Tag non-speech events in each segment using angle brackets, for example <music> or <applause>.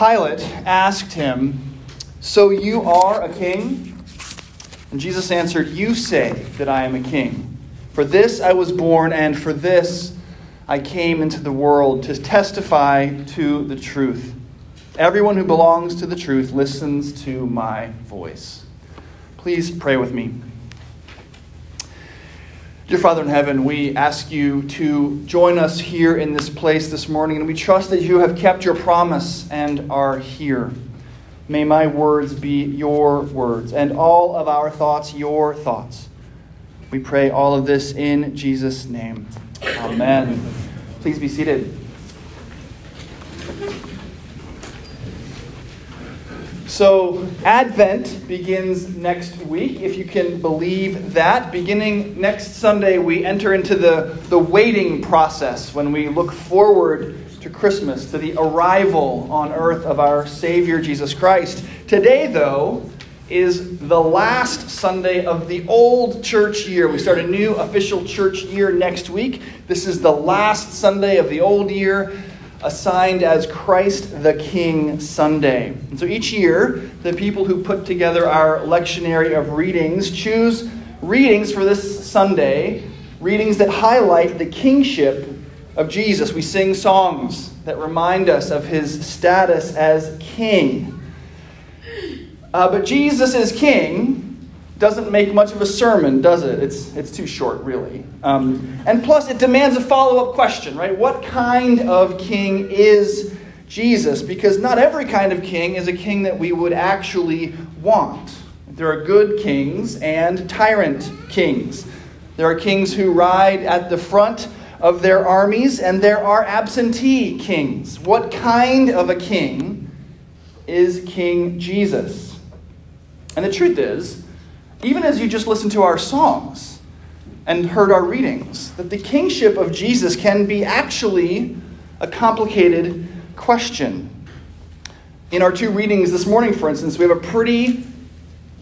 Pilate asked him, So you are a king? And Jesus answered, You say that I am a king. For this I was born, and for this I came into the world to testify to the truth. Everyone who belongs to the truth listens to my voice. Please pray with me. Dear Father in heaven, we ask you to join us here in this place this morning, and we trust that you have kept your promise and are here. May my words be your words, and all of our thoughts your thoughts. We pray all of this in Jesus' name. Amen. Please be seated. So, Advent begins next week, if you can believe that. Beginning next Sunday, we enter into the, the waiting process when we look forward to Christmas, to the arrival on earth of our Savior Jesus Christ. Today, though, is the last Sunday of the old church year. We start a new official church year next week. This is the last Sunday of the old year assigned as Christ the King Sunday. And so each year, the people who put together our lectionary of readings choose readings for this Sunday, readings that highlight the kingship of Jesus. We sing songs that remind us of his status as king. Uh, but Jesus is king doesn't make much of a sermon, does it? It's, it's too short, really. Um, and plus, it demands a follow up question, right? What kind of king is Jesus? Because not every kind of king is a king that we would actually want. There are good kings and tyrant kings. There are kings who ride at the front of their armies, and there are absentee kings. What kind of a king is King Jesus? And the truth is, even as you just listened to our songs and heard our readings, that the kingship of Jesus can be actually a complicated question. In our two readings this morning, for instance, we have a pretty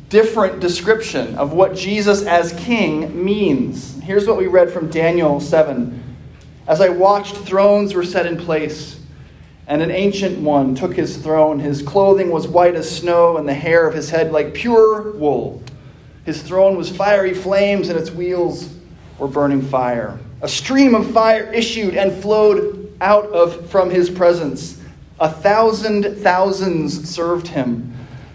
different description of what Jesus as king means. Here's what we read from Daniel 7. As I watched, thrones were set in place, and an ancient one took his throne. His clothing was white as snow, and the hair of his head like pure wool. His throne was fiery flames, and its wheels were burning fire. A stream of fire issued and flowed out of from his presence. A thousand thousands served him,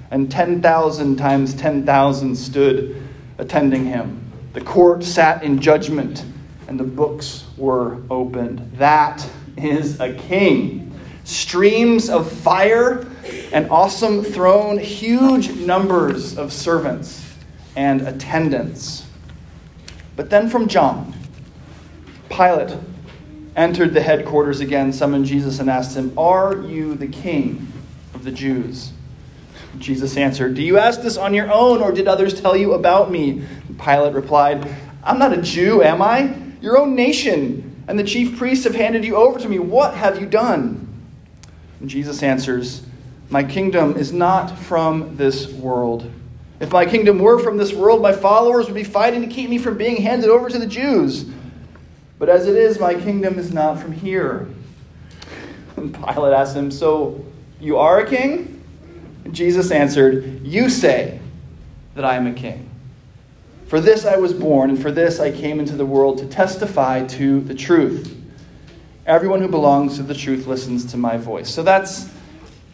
and ten thousand times ten thousand stood attending him. The court sat in judgment, and the books were opened. That is a king. Streams of fire, an awesome throne, huge numbers of servants and attendants. But then from John, Pilate entered the headquarters again, summoned Jesus, and asked him, Are you the king of the Jews? Jesus answered, Do you ask this on your own, or did others tell you about me? Pilate replied, I'm not a Jew, am I? Your own nation and the chief priests have handed you over to me. What have you done? And Jesus answers, My kingdom is not from this world. If my kingdom were from this world, my followers would be fighting to keep me from being handed over to the Jews. But as it is, my kingdom is not from here. And <laughs> Pilate asked him, So you are a king? And Jesus answered, You say that I am a king. For this I was born, and for this I came into the world to testify to the truth. Everyone who belongs to the truth listens to my voice. So that's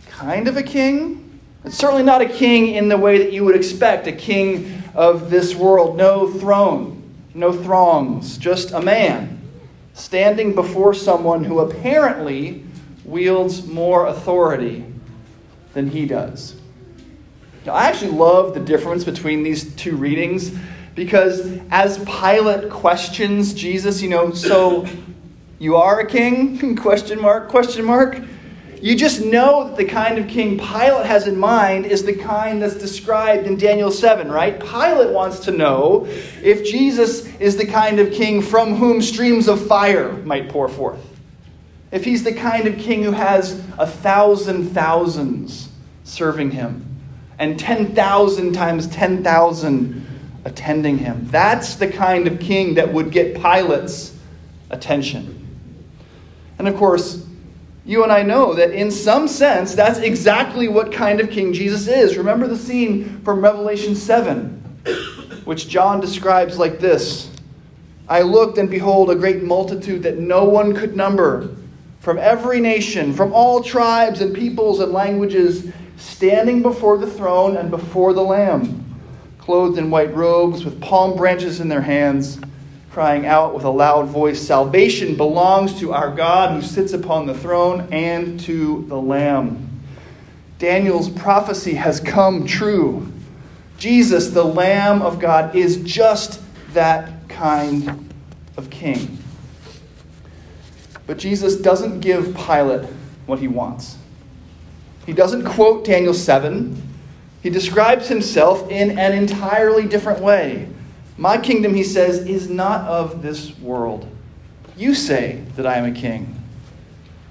kind of a king, it's certainly not a king in the way that you would expect a king of this world. No throne, no throngs, just a man standing before someone who apparently wields more authority than he does. Now, I actually love the difference between these two readings because as Pilate questions Jesus, you know, so you are a king? <laughs> question mark, question mark. You just know that the kind of king Pilate has in mind is the kind that's described in Daniel 7, right? Pilate wants to know if Jesus is the kind of king from whom streams of fire might pour forth. If he's the kind of king who has a thousand thousands serving him and 10,000 times 10,000 attending him. That's the kind of king that would get Pilate's attention. And of course, you and I know that in some sense, that's exactly what kind of king Jesus is. Remember the scene from Revelation 7, which John describes like this I looked, and behold, a great multitude that no one could number, from every nation, from all tribes and peoples and languages, standing before the throne and before the Lamb, clothed in white robes, with palm branches in their hands crying out with a loud voice Salvation belongs to our God who sits upon the throne and to the Lamb. Daniel's prophecy has come true. Jesus, the Lamb of God, is just that kind of king. But Jesus doesn't give Pilate what he wants. He doesn't quote Daniel 7. He describes himself in an entirely different way. My kingdom, he says, is not of this world. You say that I am a king.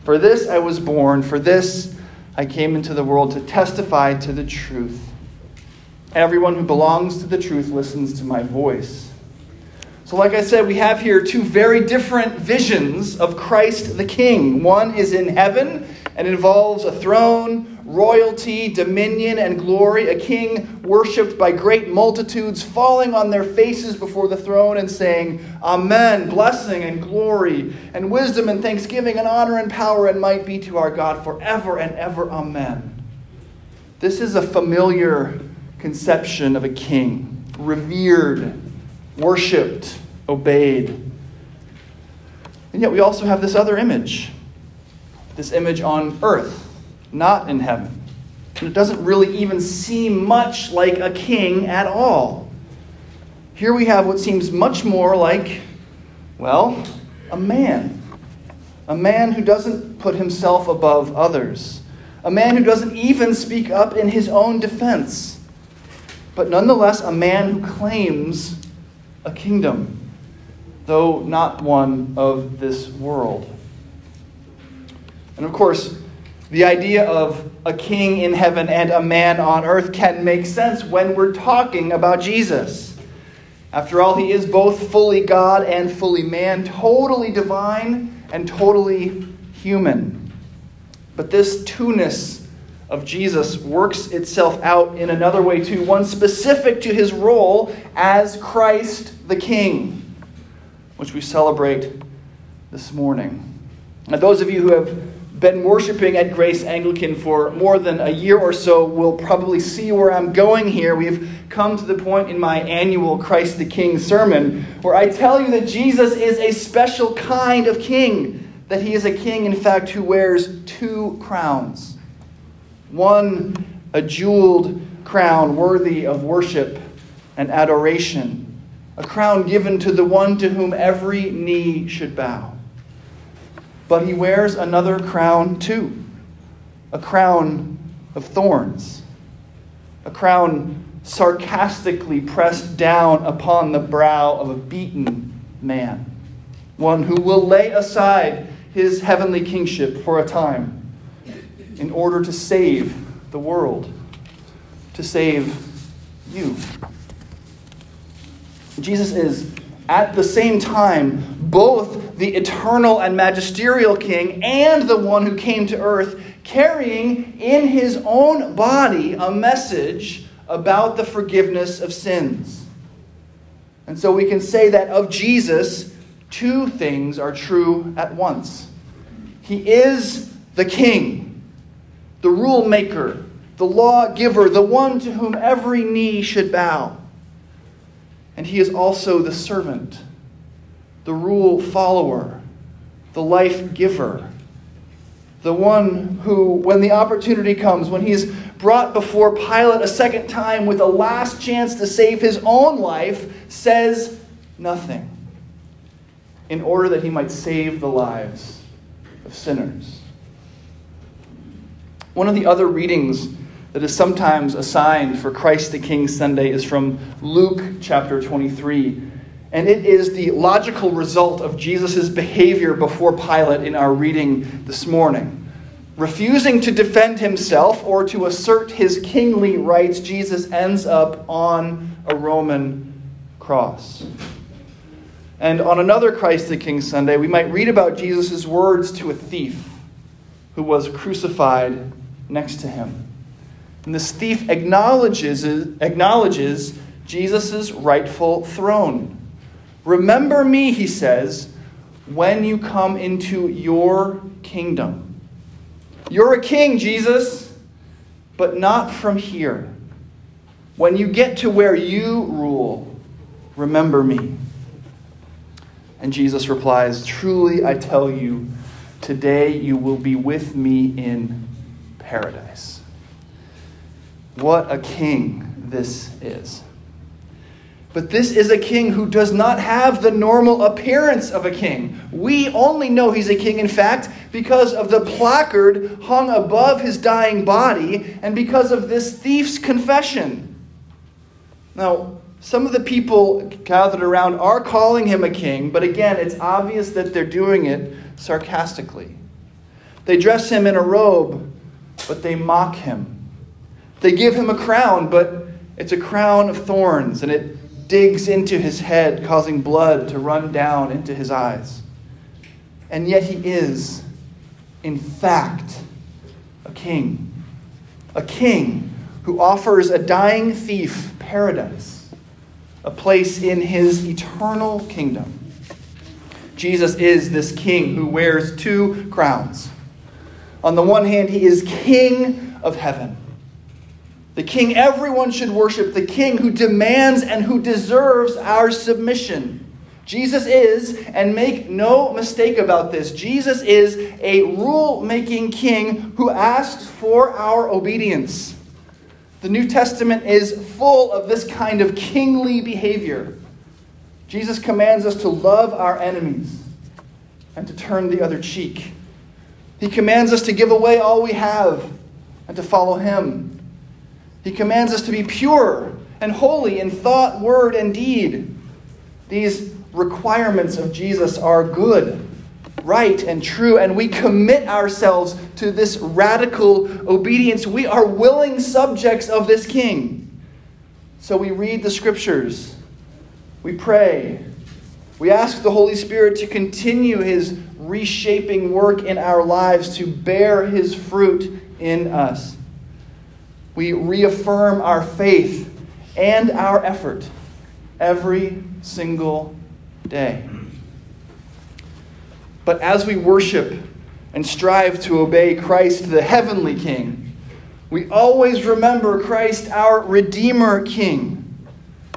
For this I was born, for this I came into the world to testify to the truth. Everyone who belongs to the truth listens to my voice. So, like I said, we have here two very different visions of Christ the King. One is in heaven and involves a throne royalty, dominion, and glory, a king worshipped by great multitudes, falling on their faces before the throne and saying, Amen, blessing and glory, and wisdom and thanksgiving, and honor and power and might be to our God forever and ever. Amen. This is a familiar conception of a king, revered, worshipped, obeyed. And yet we also have this other image, this image on earth not in heaven. And it doesn't really even seem much like a king at all. Here we have what seems much more like, well, a man. A man who doesn't put himself above others. A man who doesn't even speak up in his own defense. But nonetheless, a man who claims a kingdom, though not one of this world. And of course, the idea of a king in heaven and a man on earth can make sense when we're talking about Jesus. After all, he is both fully God and fully man, totally divine and totally human. But this two-ness of Jesus works itself out in another way too, one specific to his role as Christ the King, which we celebrate this morning. Now, those of you who have been worshiping at Grace Anglican for more than a year or so will probably see where I'm going here. We've come to the point in my annual Christ the King sermon where I tell you that Jesus is a special kind of king, that he is a king, in fact, who wears two crowns. One, a jeweled crown worthy of worship and adoration, a crown given to the one to whom every knee should bow but he wears another crown too. A crown of thorns, a crown sarcastically pressed down upon the brow of a beaten man, one who will lay aside his heavenly kingship for a time in order to save the world, to save you. Jesus is at the same time both the eternal and magisterial king and the one who came to earth, carrying in his own body a message about the forgiveness of sins. And so we can say that of Jesus, two things are true at once. He is the king, the rule maker, the law giver, the one to whom every knee should bow. And he is also the servant the rule follower, the life giver, the one who, when the opportunity comes, when he is brought before Pilate a second time with a last chance to save his own life, says nothing in order that he might save the lives of sinners. One of the other readings that is sometimes assigned for Christ the King Sunday is from Luke chapter 23 and it is the logical result of Jesus' behavior before Pilate in our reading this morning. Refusing to defend himself or to assert his kingly rights, Jesus ends up on a Roman cross. And on another Christ the King Sunday, we might read about Jesus' words to a thief who was crucified next to him. And this thief acknowledges, acknowledges Jesus' rightful throne. Remember me, he says, when you come into your kingdom. You're a king, Jesus, but not from here. When you get to where you rule, remember me. And Jesus replies, Truly I tell you, today you will be with me in paradise. What a king this is. But this is a king who does not have the normal appearance of a king. We only know he's a king, in fact, because of the placard hung above his dying body and because of this thief's confession. Now, some of the people gathered around are calling him a king, but again, it's obvious that they're doing it sarcastically. They dress him in a robe, but they mock him. They give him a crown, but it's a crown of thorns, and it digs into his head, causing blood to run down into his eyes. And yet he is, in fact, a king. A king who offers a dying thief paradise, a place in his eternal kingdom. Jesus is this king who wears two crowns. On the one hand, he is king of heaven the king everyone should worship, the king who demands and who deserves our submission. Jesus is, and make no mistake about this, Jesus is a rule making king who asks for our obedience. The New Testament is full of this kind of kingly behavior. Jesus commands us to love our enemies and to turn the other cheek. He commands us to give away all we have and to follow him. He commands us to be pure and holy in thought, word, and deed. These requirements of Jesus are good, right, and true, and we commit ourselves to this radical obedience. We are willing subjects of this King. So we read the scriptures, we pray, we ask the Holy Spirit to continue his reshaping work in our lives, to bear his fruit in us. We reaffirm our faith and our effort every single day. But as we worship and strive to obey Christ, the heavenly King, we always remember Christ, our Redeemer King,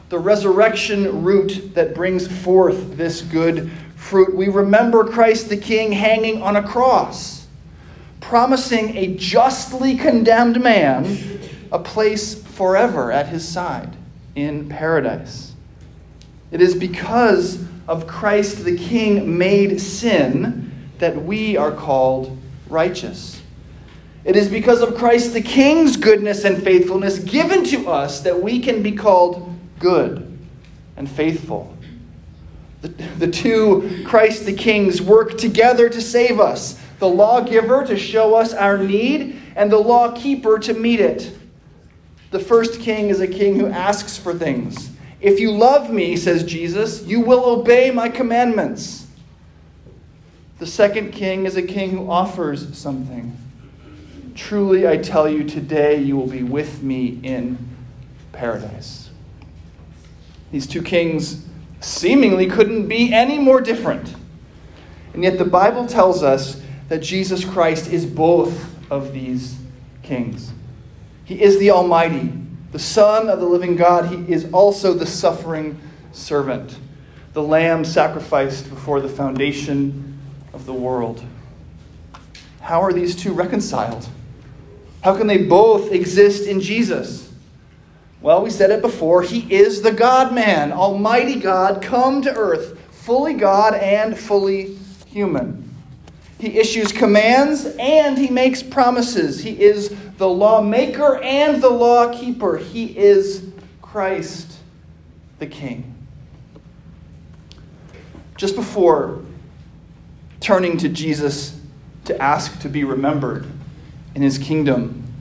the resurrection root that brings forth this good fruit. We remember Christ the King hanging on a cross, promising a justly condemned man a place forever at his side in paradise. It is because of Christ the King made sin that we are called righteous. It is because of Christ the King's goodness and faithfulness given to us that we can be called good and faithful. The, the two Christ the Kings work together to save us the lawgiver to show us our need, and the lawkeeper to meet it. The first king is a king who asks for things. If you love me, says Jesus, you will obey my commandments. The second king is a king who offers something. Truly, I tell you, today you will be with me in paradise. These two kings seemingly couldn't be any more different. And yet, the Bible tells us that Jesus Christ is both of these kings. He is the Almighty, the Son of the living God. He is also the suffering servant, the Lamb sacrificed before the foundation of the world. How are these two reconciled? How can they both exist in Jesus? Well, we said it before. He is the God man, Almighty God, come to earth, fully God and fully human. He issues commands and he makes promises. He is the lawmaker and the lawkeeper. He is Christ the King. Just before turning to Jesus to ask to be remembered in his kingdom,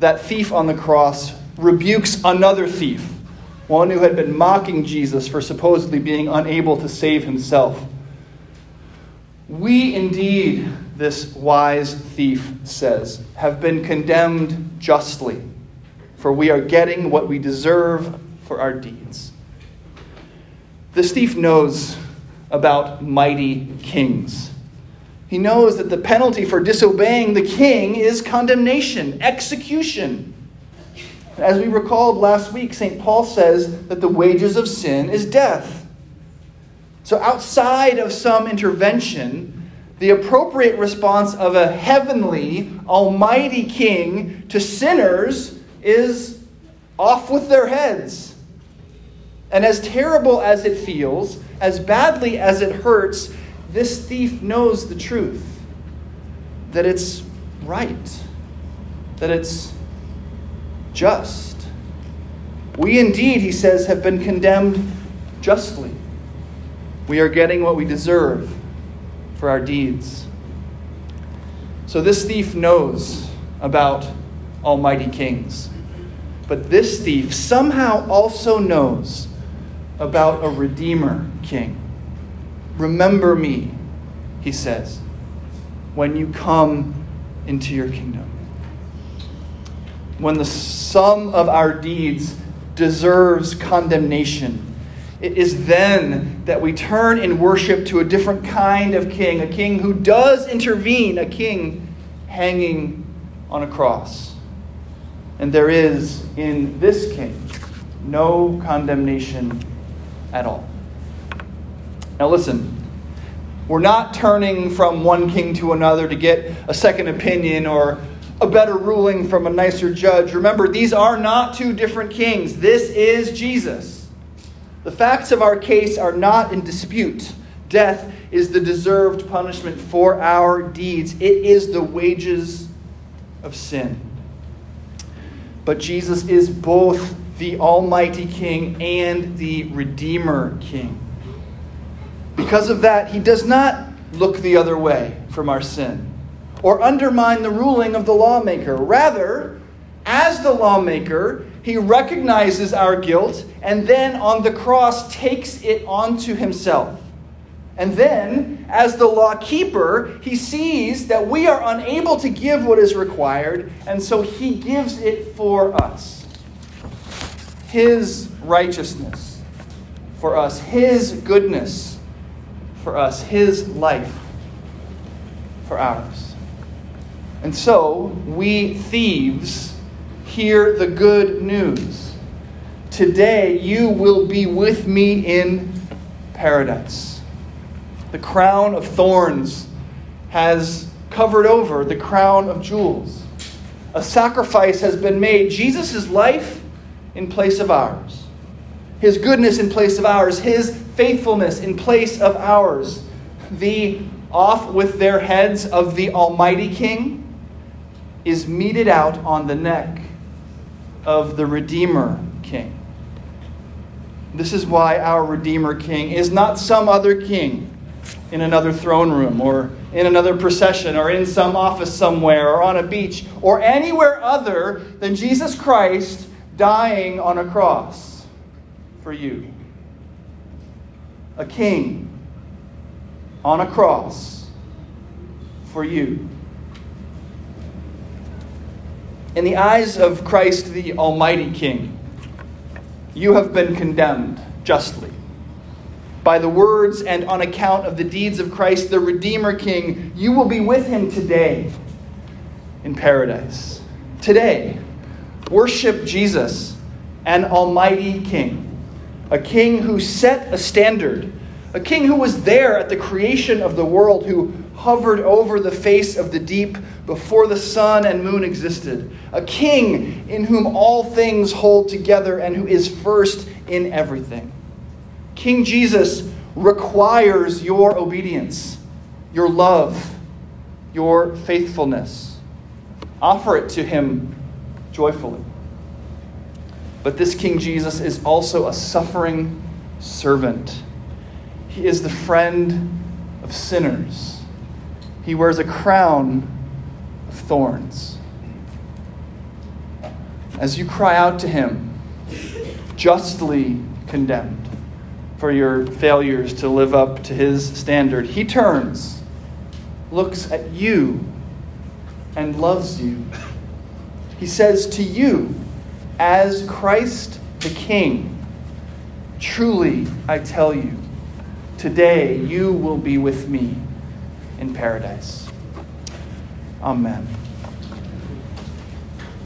that thief on the cross rebukes another thief, one who had been mocking Jesus for supposedly being unable to save himself. We indeed this wise thief says, have been condemned justly, for we are getting what we deserve for our deeds. This thief knows about mighty kings. He knows that the penalty for disobeying the king is condemnation, execution. As we recalled last week, St. Paul says that the wages of sin is death. So, outside of some intervention, the appropriate response of a heavenly, almighty king to sinners is off with their heads. And as terrible as it feels, as badly as it hurts, this thief knows the truth that it's right, that it's just. We indeed, he says, have been condemned justly. We are getting what we deserve for our deeds. So this thief knows about almighty kings. But this thief somehow also knows about a Redeemer king. Remember me, he says, when you come into your kingdom. When the sum of our deeds deserves condemnation, it is then that we turn in worship to a different kind of king, a king who does intervene, a king hanging on a cross. And there is in this king no condemnation at all. Now, listen, we're not turning from one king to another to get a second opinion or a better ruling from a nicer judge. Remember, these are not two different kings. This is Jesus. The facts of our case are not in dispute. Death is the deserved punishment for our deeds, it is the wages of sin. But Jesus is both the Almighty King and the Redeemer King. Because of that, he does not look the other way from our sin or undermine the ruling of the lawmaker. Rather, as the lawmaker, he recognizes our guilt and then on the cross takes it onto himself. And then, as the law keeper, he sees that we are unable to give what is required, and so he gives it for us. His righteousness for us, his goodness for us, his life for ours. And so, we thieves hear the good news. Today, you will be with me in paradise. The crown of thorns has covered over the crown of jewels. A sacrifice has been made. Jesus' life in place of ours, His goodness in place of ours, His faithfulness in place of ours. The off with their heads of the Almighty King is meted out on the neck of the Redeemer King. This is why our Redeemer King is not some other king in another throne room or in another procession or in some office somewhere or on a beach or anywhere other than Jesus Christ dying on a cross for you a king on a cross for you. In the eyes of Christ, the Almighty King, you have been condemned justly. By the words and on account of the deeds of Christ, the Redeemer King, you will be with him today in paradise. Today, worship Jesus, an Almighty King a king who set a standard, a king who was there at the creation of the world, who hovered over the face of the deep before the sun and moon existed, a king in whom all things hold together and who is first in everything. King Jesus requires your obedience, your love, your faithfulness. Offer it to him joyfully. But this King Jesus is also a suffering servant. He is the friend of sinners. He wears a crown of thorns. As you cry out to him, justly condemned for your failures to live up to his standard, he turns, looks at you and loves you. He says to you, as Christ the King, Truly, I tell you, today you will be with me in paradise. Amen.